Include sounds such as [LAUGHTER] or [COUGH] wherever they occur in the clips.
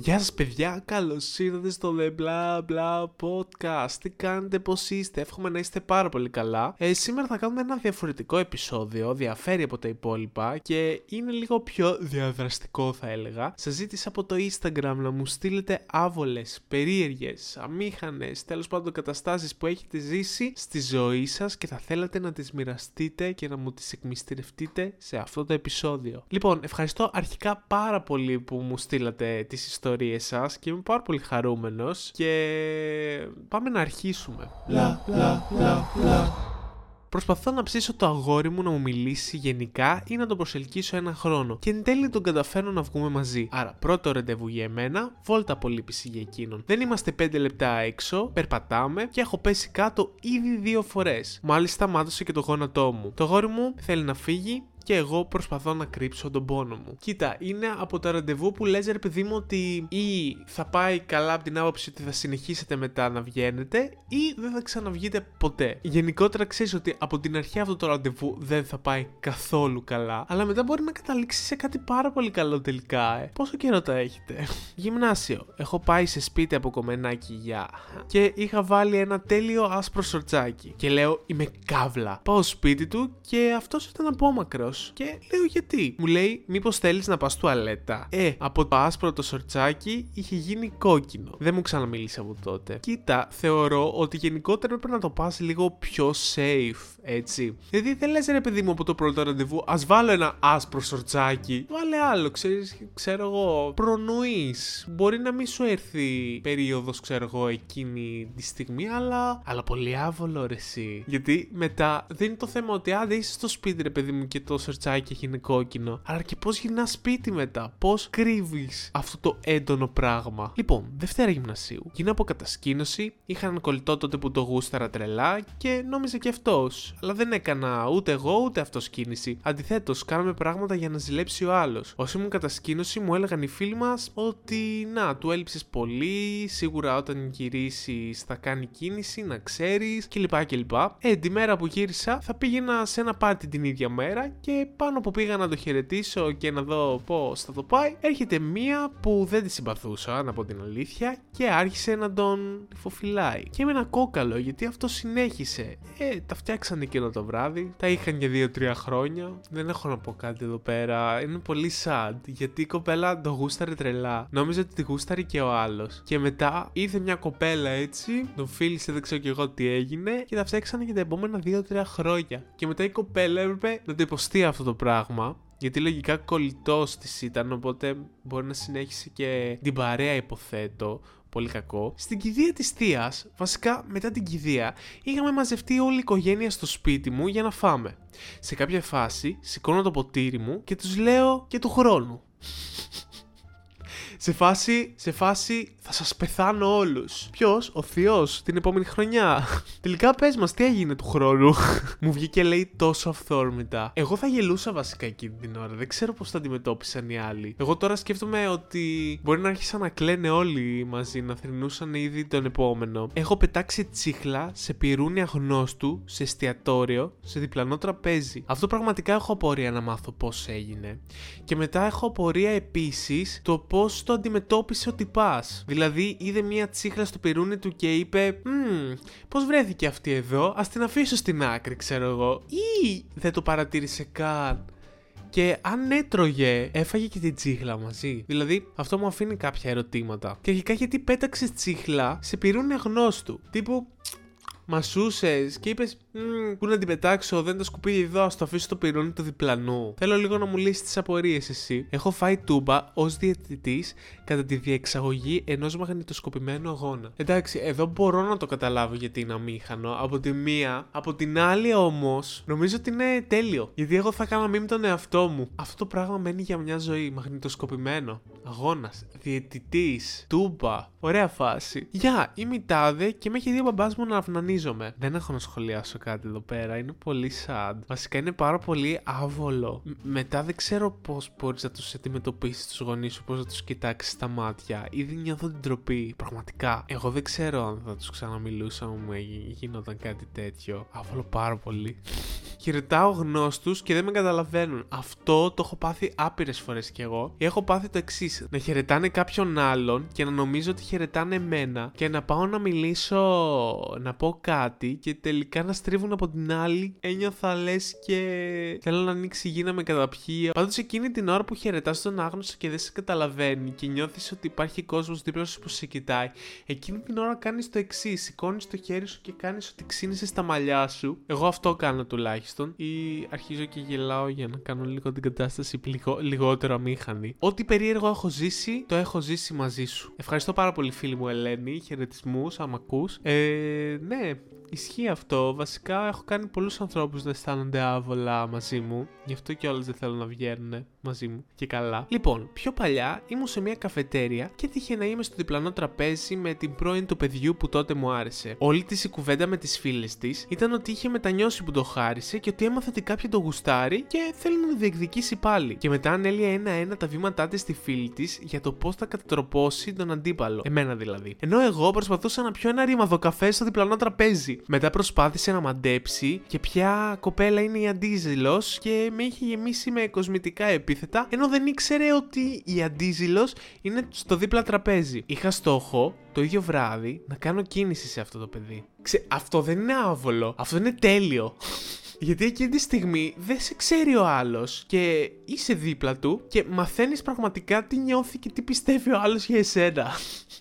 Γεια σας παιδιά, καλώς ήρθατε στο The Bla Bla Podcast. Τι κάνετε, πώς είστε, εύχομαι να είστε πάρα πολύ καλά. Ε, σήμερα θα κάνουμε ένα διαφορετικό επεισόδιο, διαφέρει από τα υπόλοιπα και είναι λίγο πιο διαδραστικό θα έλεγα. Σας ζήτησα από το Instagram να μου στείλετε άβολες, περίεργες, αμήχανες, τέλος πάντων καταστάσεις που έχετε ζήσει στη ζωή σας και θα θέλατε να τις μοιραστείτε και να μου τις εκμυστηρευτείτε σε αυτό το επεισόδιο. Λοιπόν, ευχαριστώ αρχικά πάρα πολύ που μου στείλατε τις ιστορίες σας και είμαι πάρα πολύ χαρούμενος και πάμε να αρχίσουμε. Λα, λα, λα, λα. Προσπαθώ να ψήσω το αγόρι μου να μου μιλήσει γενικά ή να τον προσελκύσω ένα χρόνο. Και εν τέλει τον καταφέρνω να βγούμε μαζί. Άρα, πρώτο ραντεβού για εμένα, βόλτα απολύπηση για εκείνον. Δεν είμαστε 5 λεπτά έξω, περπατάμε και έχω πέσει κάτω ήδη δύο φορές. Μάλιστα, μάτωσε και το γόνατό μου. Το αγόρι μου θέλει να φύγει και εγώ προσπαθώ να κρύψω τον πόνο μου. Κοίτα, είναι από τα ραντεβού που λες ρε παιδί μου ότι ή θα πάει καλά από την άποψη ότι θα συνεχίσετε μετά να βγαίνετε ή δεν θα ξαναβγείτε ποτέ. Γενικότερα ξέρεις ότι από την αρχή αυτό το ραντεβού δεν θα πάει καθόλου καλά, αλλά μετά μπορεί να καταλήξει σε κάτι πάρα πολύ καλό τελικά, ε. Πόσο καιρό τα έχετε; [LAUGHS] Γυμνάσιο. Έχω πάει σε σπίτι από κομμενάκι για. Και είχα βάλει ένα τέλειο άσπρο σορτσάκι. Και λέω είμαι καύλα. Πάω σπίτι του και αυτός ήταν απόμακρος και λέω γιατί. Μου λέει, Μήπως θέλεις να πας τουαλέτα. Ε, από το άσπρο το σορτσάκι είχε γίνει κόκκινο. Δεν μου ξαναμίλησε από τότε. Κοίτα, θεωρώ ότι γενικότερα πρέπει να το πας λίγο πιο safe, έτσι. Δηλαδή δεν λες ρε παιδί μου από το πρώτο ραντεβού, ας βάλω ένα άσπρο σορτσάκι. Βάλε άλλο, ξέρεις, ξέρω εγώ. Προνοείς. Μπορεί να μην σου έρθει περίοδος, ξέρω εγώ, εκείνη τη στιγμή, αλλά. Αλλά πολύ άβολο ρε εσύ. Γιατί μετά δεν είναι το θέμα ότι άντε είσαι στο σπίτι ρε παιδί μου και το σορτσάκι έχει είναι κόκκινο. Αλλά και πώς γυρνάς σπίτι μετά; Πώς κρύβεις αυτό το έντονο πράγμα; Λοιπόν, Δευτέρα γυμνασίου. Γίνω από κατασκήνωση. Είχα έναν κολλητό τότε που το γούσταρα τρελά και νόμιζε και αυτός. Αλλά δεν έκανα ούτε εγώ ούτε αυτό κίνηση. Αντιθέτως, κάναμε πράγματα για να ζηλέψει ο άλλος. Όσοι ήμουν κατασκήνωση, μου έλεγαν οι φίλοι μας ότι να, του έλειψες πολύ. Σίγουρα όταν γυρίσεις θα κάνει κίνηση, να ξέρεις κλπ. κλπ. Ε, τη μέρα που γύρισα θα πήγαινα σε ένα πάρτι την ίδια μέρα και πάνω που πήγα να το χαιρετήσω και να δω πώς θα το πάει, έρχεται μία που δεν τη συμπαθούσα, να πω την αλήθεια, και άρχισε να τον φοφυλάει. Και με ένα κόκαλο γιατί αυτό συνέχισε. Ε, τα φτιάξανε εκείνο το βράδυ, τα είχαν για 2-3 χρόνια. Δεν έχω να πω κάτι εδώ πέρα. Είναι πολύ sad γιατί η κοπέλα το γούσταρε τρελά. Νόμιζε ότι τη γούσταρε και ο άλλος. Και μετά ήρθε μια κοπέλα έτσι, τον φίλησε, δεν ξέρω και εγώ τι έγινε, και τα φτιάξανε για τα επόμενα 2-3 χρόνια. Και μετά η κοπέλα έπρεπε να το υποστεί αυτό το πράγμα. Γιατί λογικά κολλητός της ήταν, οπότε μπορεί να συνέχισε και την παρέα, υποθέτω. Πολύ κακό. Στην κηδεία της θείας, βασικά μετά την κηδεία, είχαμε μαζευτεί όλη η οικογένεια στο σπίτι μου για να φάμε. Σε κάποια φάση, σηκώνω το ποτήρι μου και τους λέω και του χρόνου. Σε φάση, σε φάση θα σας πεθάνω όλους. Ποιος, ο Θεός, την επόμενη χρονιά. [LAUGHS] Τελικά πες μας, τι έγινε του χρόνου; [LAUGHS] Μου βγήκε λέει τόσο αυθόρμητα. Εγώ θα γελούσα βασικά εκείνη την ώρα. Δεν ξέρω πώς θα αντιμετώπισαν οι άλλοι. Εγώ τώρα σκέφτομαι ότι μπορεί να άρχισαν να κλαίνε όλοι μαζί, να θρυνούσαν ήδη τον επόμενο. Έχω πετάξει τσίχλα σε πυρούνια γνώστου, σε εστιατόριο, σε διπλανό τραπέζι. Αυτό πραγματικά έχω απορία να μάθω πώς έγινε. Και μετά έχω απορία επίσης το πώς το αντιμετώπισε ο τυπά. Δηλαδή είδε μία τσίχλα στο πυρούνι του και είπε Μμμ, πώς βρέθηκε αυτή εδώ, ας την αφήσω στην άκρη ξέρω εγώ ή δεν το παρατήρησε καν. Και αν έτρωγε, έφαγε και την τσίχλα μαζί. Δηλαδή, αυτό μου αφήνει κάποια ερωτήματα. Και αρχικά γιατί πέταξες τσίχλα σε πυρούνι αγνώστου. Τύπου, μασούσε και είπες: Πού να την πετάξω, δεν το σκουπίδι εδώ, ας το αφήσω στο πυρούνι του διπλανού. Θέλω λίγο να μου λύσεις τις απορίες εσύ. Έχω φάει τούμπα ως διαιτητής κατά τη διεξαγωγή ενός μαγνητοσκοπημένου αγώνα. Εντάξει, εδώ μπορώ να το καταλάβω γιατί είναι αμήχανο. Από τη μία, από την άλλη όμως, νομίζω ότι είναι τέλειο. Γιατί εγώ θα έκανα μήνυμα τον εαυτό μου. Αυτό το πράγμα μένει για μια ζωή. Μαγνητοσκοπημένο. Αγώνας. Διαιτητής. Τούμπα. Ωραία φάση. Γεια, είμαι η Τάδε και με έχει δει ο μπαμπάς μου να αυνανίζει αγωνίζομαι. Δεν έχω να σχολιάσω κάτι εδώ πέρα. Είναι πολύ sad. Βασικά είναι πάρα πολύ άβολο. μετά δεν ξέρω πώς μπορείς να τους αντιμετωπίσεις τους γονείς σου, πώς να τους κοιτάξεις στα μάτια. Ήδη νιώθω την τροπή. Πραγματικά. Εγώ δεν ξέρω αν θα τους ξαναμιλούσα μου γινόταν κάτι τέτοιο. Άβολο πάρα πολύ. Χαιρετάω γνώστους και δεν με καταλαβαίνουν. Αυτό το έχω πάθει άπειρες φορές κι εγώ. Έχω πάθει το εξής. Να χαιρετάνε κάποιον άλλον και να νομίζω ότι χαιρετάνε εμένα και να πάω να μιλήσω, να πω κάτι και τελικά να στρίβουν από την άλλη. Ένιωθα λες και θέλω να ανοίξει η γη να με καταπιεί. Πάντως εκείνη την ώρα που χαιρετάς τον άγνωστο και δεν σε καταλαβαίνει και νιώθεις ότι υπάρχει κόσμος δίπλα σου που σε κοιτάει, εκείνη την ώρα κάνεις το εξής. Σηκώνεις το χέρι σου και κάνεις ότι ξύνησε στα μαλλιά σου. Εγώ αυτό κάνω τουλάχιστον. Ή αρχίζω και γελάω για να κάνω λίγο την κατάσταση λιγο, λιγότερο αμήχανη. Ό,τι περίεργο έχω ζήσει, το έχω ζήσει μαζί σου. Ευχαριστώ πάρα πολύ, φίλη μου Ελένη. Χαιρετισμούς, άμα ακούς. Ε, ναι, Ισχύει αυτό. Βασικά έχω κάνει πολλούς ανθρώπους να αισθάνονται άβολα μαζί μου. Γι' αυτό και όλες δεν θέλουν να βγαίνουν μαζί μου. Και καλά. Λοιπόν, πιο παλιά ήμουν σε μια καφετέρια και τύχε να είμαι στο διπλανό τραπέζι με την πρώην του παιδιού που τότε μου άρεσε. Όλη της η κουβέντα με τις φίλες της ήταν ότι είχε μετανιώσει που το χάρισε και ότι έμαθε ότι κάποια το γουστάρει και θέλει να το διεκδικήσει πάλι. Και μετά ανέλυε ένα-ένα τα βήματά της στη φίλη της για το πώς θα κατατροπώσει τον αντίπαλο. Εμένα δηλαδή. Ενώ εγώ προσπαθούσα να πιω ένα ρήμαδο καφέ στο διπλανό τραπέζι. Μετά προσπάθησε να μαντέψει και ποια κοπέλα είναι η αντίζηλος και με είχε γεμίσει με κοσμητικά επίθετα, ενώ δεν ήξερε ότι η αντίζηλος είναι στο δίπλα τραπέζι. Είχα στόχο το ίδιο βράδυ να κάνω κίνηση σε αυτό το παιδί. Ξε, αυτό δεν είναι άβολο. Αυτό είναι τέλειο. Γιατί εκείνη τη στιγμή δεν σε ξέρει ο άλλος και είσαι δίπλα του και μαθαίνεις πραγματικά τι νιώθει και τι πιστεύει ο άλλος για εσένα.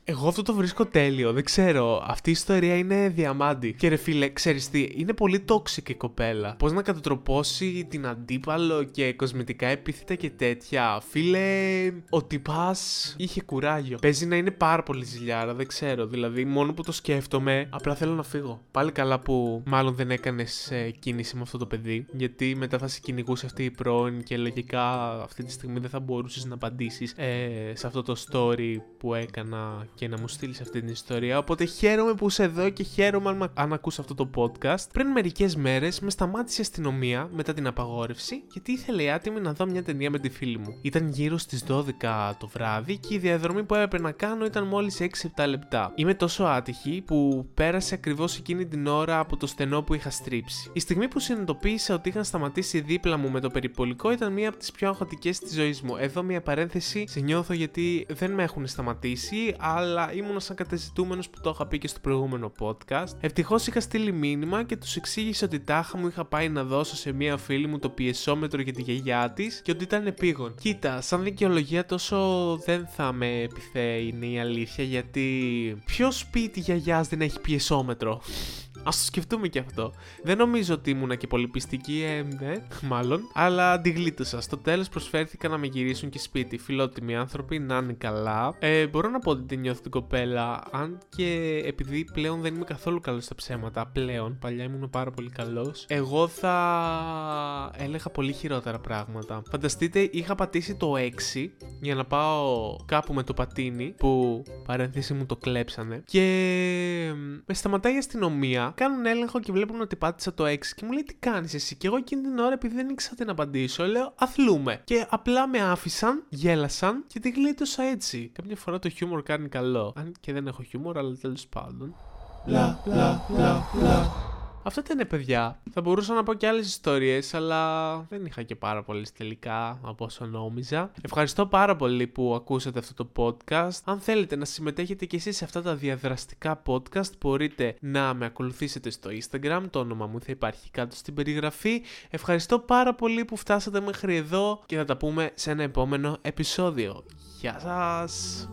Εγώ αυτό το βρίσκω τέλειο. Δεν ξέρω. Αυτή η ιστορία είναι διαμάντη. Και ρε φίλε, ξέρεις τι, είναι πολύ τόξικη η κοπέλα. Πώς να κατατροπώσει την αντίπαλο και κοσμητικά επίθετα και τέτοια. Φίλε, ο τυπάς είχε κουράγιο. Παίζει να είναι πάρα πολύ ζηλιάρα, δεν ξέρω. Δηλαδή, μόνο που το σκέφτομαι, απλά θέλω να φύγω. Πάλι καλά που μάλλον δεν έκανες ε, κίνηση με αυτό το παιδί. Γιατί μετά θα σε κυνηγούσε αυτή η πρώην και λογικά αυτή τη στιγμή δεν θα μπορούσες να απαντήσεις ε, σε αυτό το story που έκανα και να μου στείλεις αυτή την ιστορία. Οπότε χαίρομαι που είσαι εδώ και χαίρομαι αν, αν ακούς αυτό το podcast. Πριν μερικές μέρες με σταμάτησε η αστυνομία μετά την απαγόρευση γιατί ήθελε άτιμη να δω μια ταινία με τη φίλη μου. Ήταν γύρω στις 12 το βράδυ και η διαδρομή που έπρεπε να κάνω ήταν μόλις 6-7 λεπτά. Είμαι τόσο άτυχη που πέρασε ακριβώς εκείνη την ώρα από το στενό που είχα στρίψει. Η στιγμή που συνειδητοποίησα ότι είχαν σταματήσει δίπλα μου με το περιπολικό ήταν μία από τις πιο αγχωτικές της ζωής μου. Εδώ μία παρένθεση, σε νιώθω γιατί δεν με έχουν σταματήσει, αλλά ήμουν σαν κατεζητούμενος που το είχα πει και στο προηγούμενο podcast. Ευτυχώς είχα στείλει μήνυμα και τους εξήγησε ότι τάχα μου είχα πάει να δώσω σε μία φίλη μου το πιεσόμετρο για τη γιαγιά της και ότι ήταν επίγον. Κοίτα, σαν δικαιολογία τόσο δεν θα με επιθέει είναι η αλήθεια γιατί ποιο σπίτι γιαγιάς δεν έχει πιεσόμετρο; Α το σκεφτούμε και αυτό. Δεν νομίζω ότι ήμουν και πολύ πιστική, ε, ναι, μάλλον. Αλλά αντιγλίτωσα. Στο τέλος προσφέρθηκα να με γυρίσουν και σπίτι. Φιλότιμοι άνθρωποι, να είναι καλά. Ε, μπορώ να πω ότι την νιώθω την κοπέλα. Αν και επειδή πλέον δεν είμαι καθόλου καλός στα ψέματα, πλέον, παλιά ήμουν πάρα πολύ καλός. Εγώ θα έλεγα πολύ χειρότερα πράγματα. Φανταστείτε, είχα πατήσει το 6 για να πάω κάπου με το πατίνι που παρένθεση μου το κλέψανε. Και με σταματάει η αστυνομία κάνουν έλεγχο και βλέπουν ότι πάτησα το 6 και μου λέει τι κάνεις εσύ; Και εγώ εκείνη την ώρα, επειδή δεν ήξερα τι να απαντήσω, λέω αθλούμε. Και απλά με άφησαν, γέλασαν και τη γλίτωσα έτσι. Κάποια φορά το χιούμορ κάνει καλό. Αν και δεν έχω χιούμορ, αλλά τέλος πάντων. Λα, λα, λα, λα. Αυτό ήταν παιδιά. Θα μπορούσα να πω και άλλες ιστορίες, αλλά δεν είχα και πάρα πολλές τελικά από όσο νόμιζα. Ευχαριστώ πάρα πολύ που ακούσατε αυτό το podcast. Αν θέλετε να συμμετέχετε κι εσείς σε αυτά τα διαδραστικά podcast, μπορείτε να με ακολουθήσετε στο Instagram. Το όνομα μου θα υπάρχει κάτω στην περιγραφή. Ευχαριστώ πάρα πολύ που φτάσατε μέχρι εδώ και θα τα πούμε σε ένα επόμενο επεισόδιο. Γεια σας!